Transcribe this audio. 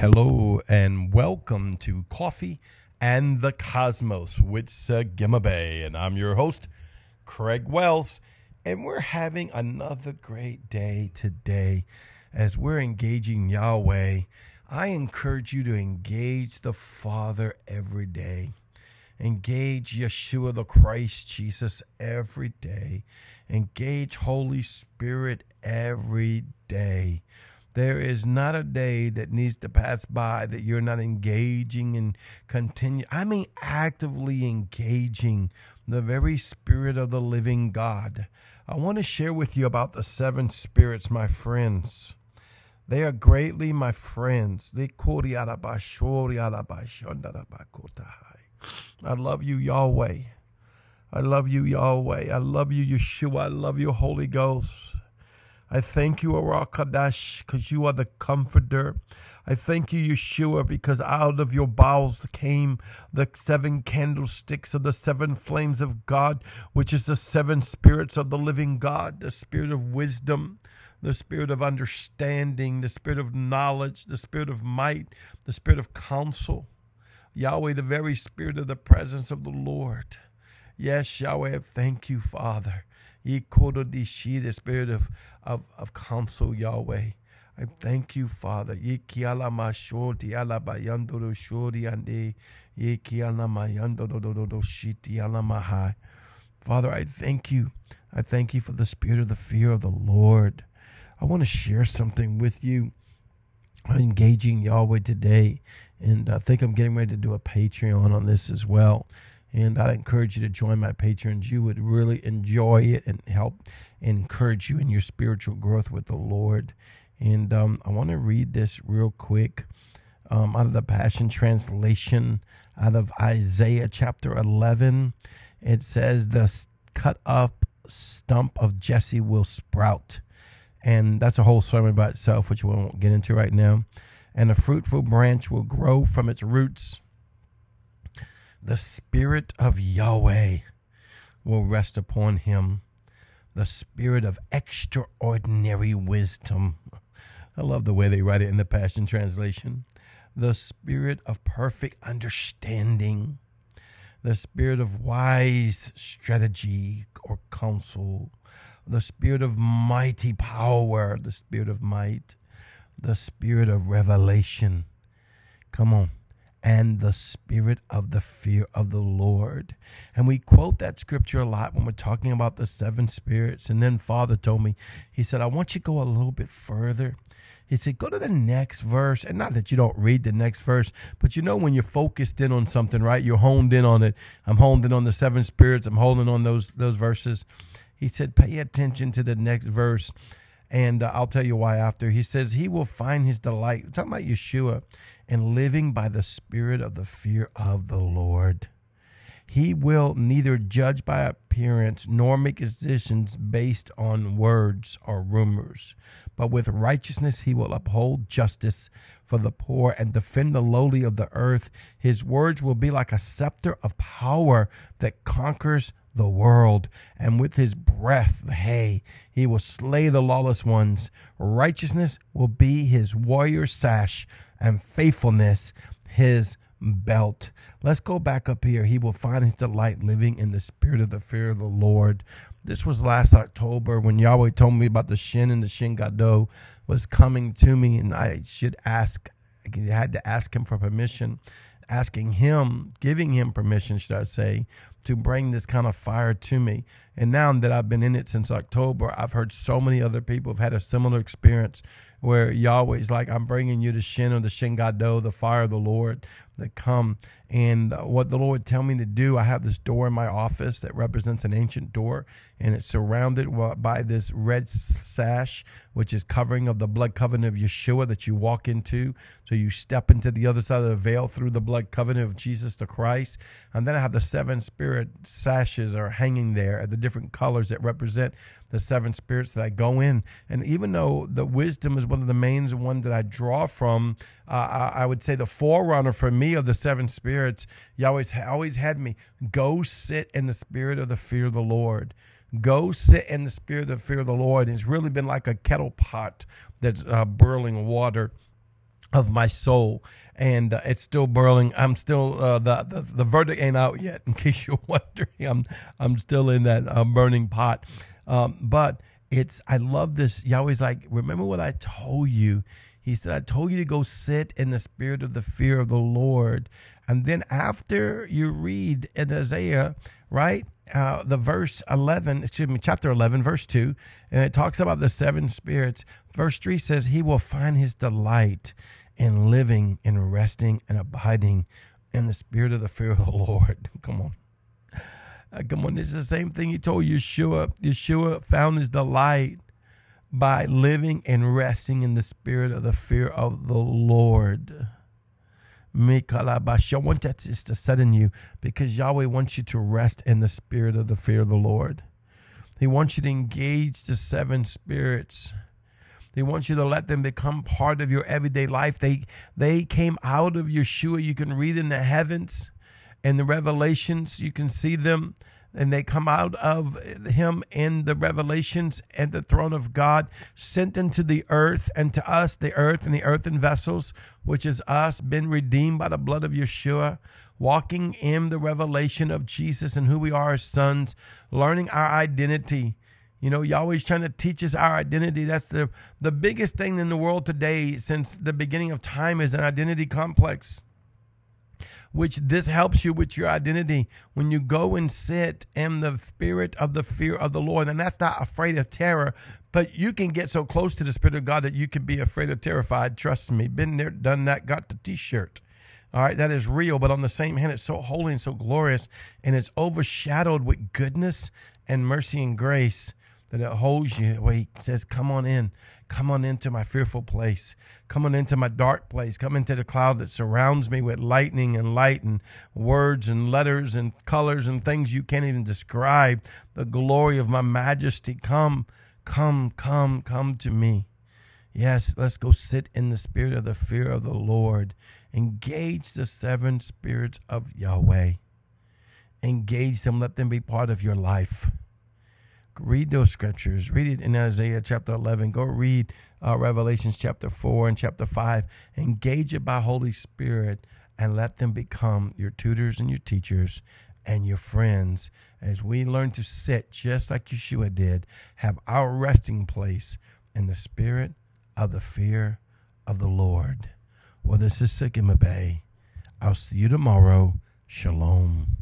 Hello and welcome to Coffee and the Cosmos with Sagima Bay. And I'm your host, Craig Wells. And we're having another great day today as we're engaging Yahweh. I encourage you to engage the Father every day. Engage Yeshua the Christ Jesus every day. Engage Holy Spirit every day. There is not a day that needs to pass by that you're not engaging and continue. I mean, actively engaging the very spirit of the living God. I want to share with you about the seven spirits, my friends. They are greatly my friends. I love you, Yahweh. I love you, Yahweh. I love you, Yeshua. I love you, Holy Ghost. I thank you, Ruach HaKodesh, because you are the comforter. I thank you, Yeshua, because out of your bowels came the seven candlesticks of the seven flames of God, which is the seven spirits of the living God, the spirit of wisdom, the spirit of understanding, the spirit of knowledge, the spirit of might, the spirit of counsel. Yahweh, the very spirit of the presence of the Lord. Yes, Yahweh, thank you, Father. The spirit of, of, of counsel, Yahweh. I thank you, Father. Father, I thank you. I thank you for the spirit of the fear of the Lord. I want to share something with you. I'm engaging Yahweh today, and I think I'm getting ready to do a Patreon on this as well. And I encourage you to join my patrons. You would really enjoy it and help encourage you in your spiritual growth with the Lord. And um, I want to read this real quick um, out of the Passion Translation, out of Isaiah chapter 11. It says, The cut up stump of Jesse will sprout. And that's a whole sermon by itself, which we won't get into right now. And a fruitful branch will grow from its roots the Spirit of Yahweh will rest upon him, the Spirit of extraordinary wisdom. I love the way they write it in the Passion Translation. The Spirit of perfect understanding, the Spirit of wise strategy or counsel, the Spirit of mighty power, the Spirit of might, the Spirit of revelation. Come on and the spirit of the fear of the Lord. And we quote that scripture a lot when we're talking about the seven spirits. And then Father told me, he said, I want you to go a little bit further. He said, go to the next verse. And not that you don't read the next verse, but you know, when you're focused in on something, right? You're honed in on it. I'm honed in on the seven spirits. I'm holding on those, those verses. He said, pay attention to the next verse. And uh, I'll tell you why after. He says, He will find his delight. We're talking about Yeshua and living by the spirit of the fear of the Lord. He will neither judge by appearance nor make decisions based on words or rumors, but with righteousness he will uphold justice for the poor and defend the lowly of the earth. His words will be like a scepter of power that conquers the world, and with his breath, hey, he will slay the lawless ones. Righteousness will be his warrior sash and faithfulness his belt. Let's go back up here. He will find his delight living in the spirit of the fear of the Lord. This was last October when Yahweh told me about the Shin and the Shin Gadol was coming to me, and I should ask, I had to ask him for permission, asking him, giving him permission, should I say, to bring this kind of fire to me. And now that I've been in it since October, I've heard so many other people have had a similar experience where Yahweh's like, I'm bringing you the Shin or the Shin Gadol, the fire of the Lord that come. And what the Lord tell me to do, I have this door in my office that represents an ancient door, and it's surrounded by this red sash, which is covering of the blood covenant of Yeshua that you walk into. So you step into the other side of the veil through the blood covenant of Jesus the Christ. And then I have the seven spirit sashes are hanging there, at the different colors that represent the seven spirits that I go in. And even though the wisdom is one of the main one that I draw from, uh, I would say the forerunner for me of the seven spirits, you always always had me go sit in the spirit of the fear of the Lord. Go sit in the spirit of the fear of the Lord. And it's really been like a kettle pot that's uh, boiling water of my soul and uh, it's still burning i'm still uh, the, the the verdict ain't out yet in case you're wondering. I'm i'm still in that uh, burning pot. Um, but it's i love this. Yahweh's like remember what i told you? He said i told you to go sit in the spirit of the fear of the lord. And then after you read in isaiah right uh, the verse 11 excuse me chapter 11 verse 2 and it talks about the seven spirits. Verse 3 says he will find his delight in living and resting and abiding in the spirit of the fear of the Lord. Come on. Uh, come on, this is the same thing he told Yeshua. Yeshua found his delight by living and resting in the spirit of the fear of the Lord. I want that just to set in you because Yahweh wants you to rest in the spirit of the fear of the Lord. He wants you to engage the seven spirits. He want you to let them become part of your everyday life. They they came out of Yeshua. You can read in the heavens and the revelations. You can see them and they come out of him in the revelations and the throne of God, sent into the earth and to us, the earth and the earthen vessels, which is us, been redeemed by the blood of Yeshua, walking in the revelation of Jesus and who we are as sons, learning our identity you know, Yahweh's trying to teach us our identity. That's the, the biggest thing in the world today since the beginning of time is an identity complex, which this helps you with your identity when you go and sit in the spirit of the fear of the Lord. And that's not afraid of terror, but you can get so close to the spirit of God that you can be afraid or terrified. Trust me, been there, done that, got the t shirt. All right, that is real, but on the same hand, it's so holy and so glorious, and it's overshadowed with goodness and mercy and grace that it holds you where he says, Come on in. Come on into my fearful place. Come on into my dark place. Come into the cloud that surrounds me with lightning and light and words and letters and colors and things you can't even describe. The glory of my majesty. Come, come, come, come to me. Yes, let's go sit in the spirit of the fear of the Lord. Engage the seven spirits of Yahweh. Engage them. Let them be part of your life read those scriptures. Read it in Isaiah chapter 11. Go read uh, Revelations chapter 4 and chapter 5. Engage it by Holy Spirit and let them become your tutors and your teachers and your friends as we learn to sit just like Yeshua did, have our resting place in the spirit of the fear of the Lord. Well, this is Sigma Bay. I'll see you tomorrow. Shalom.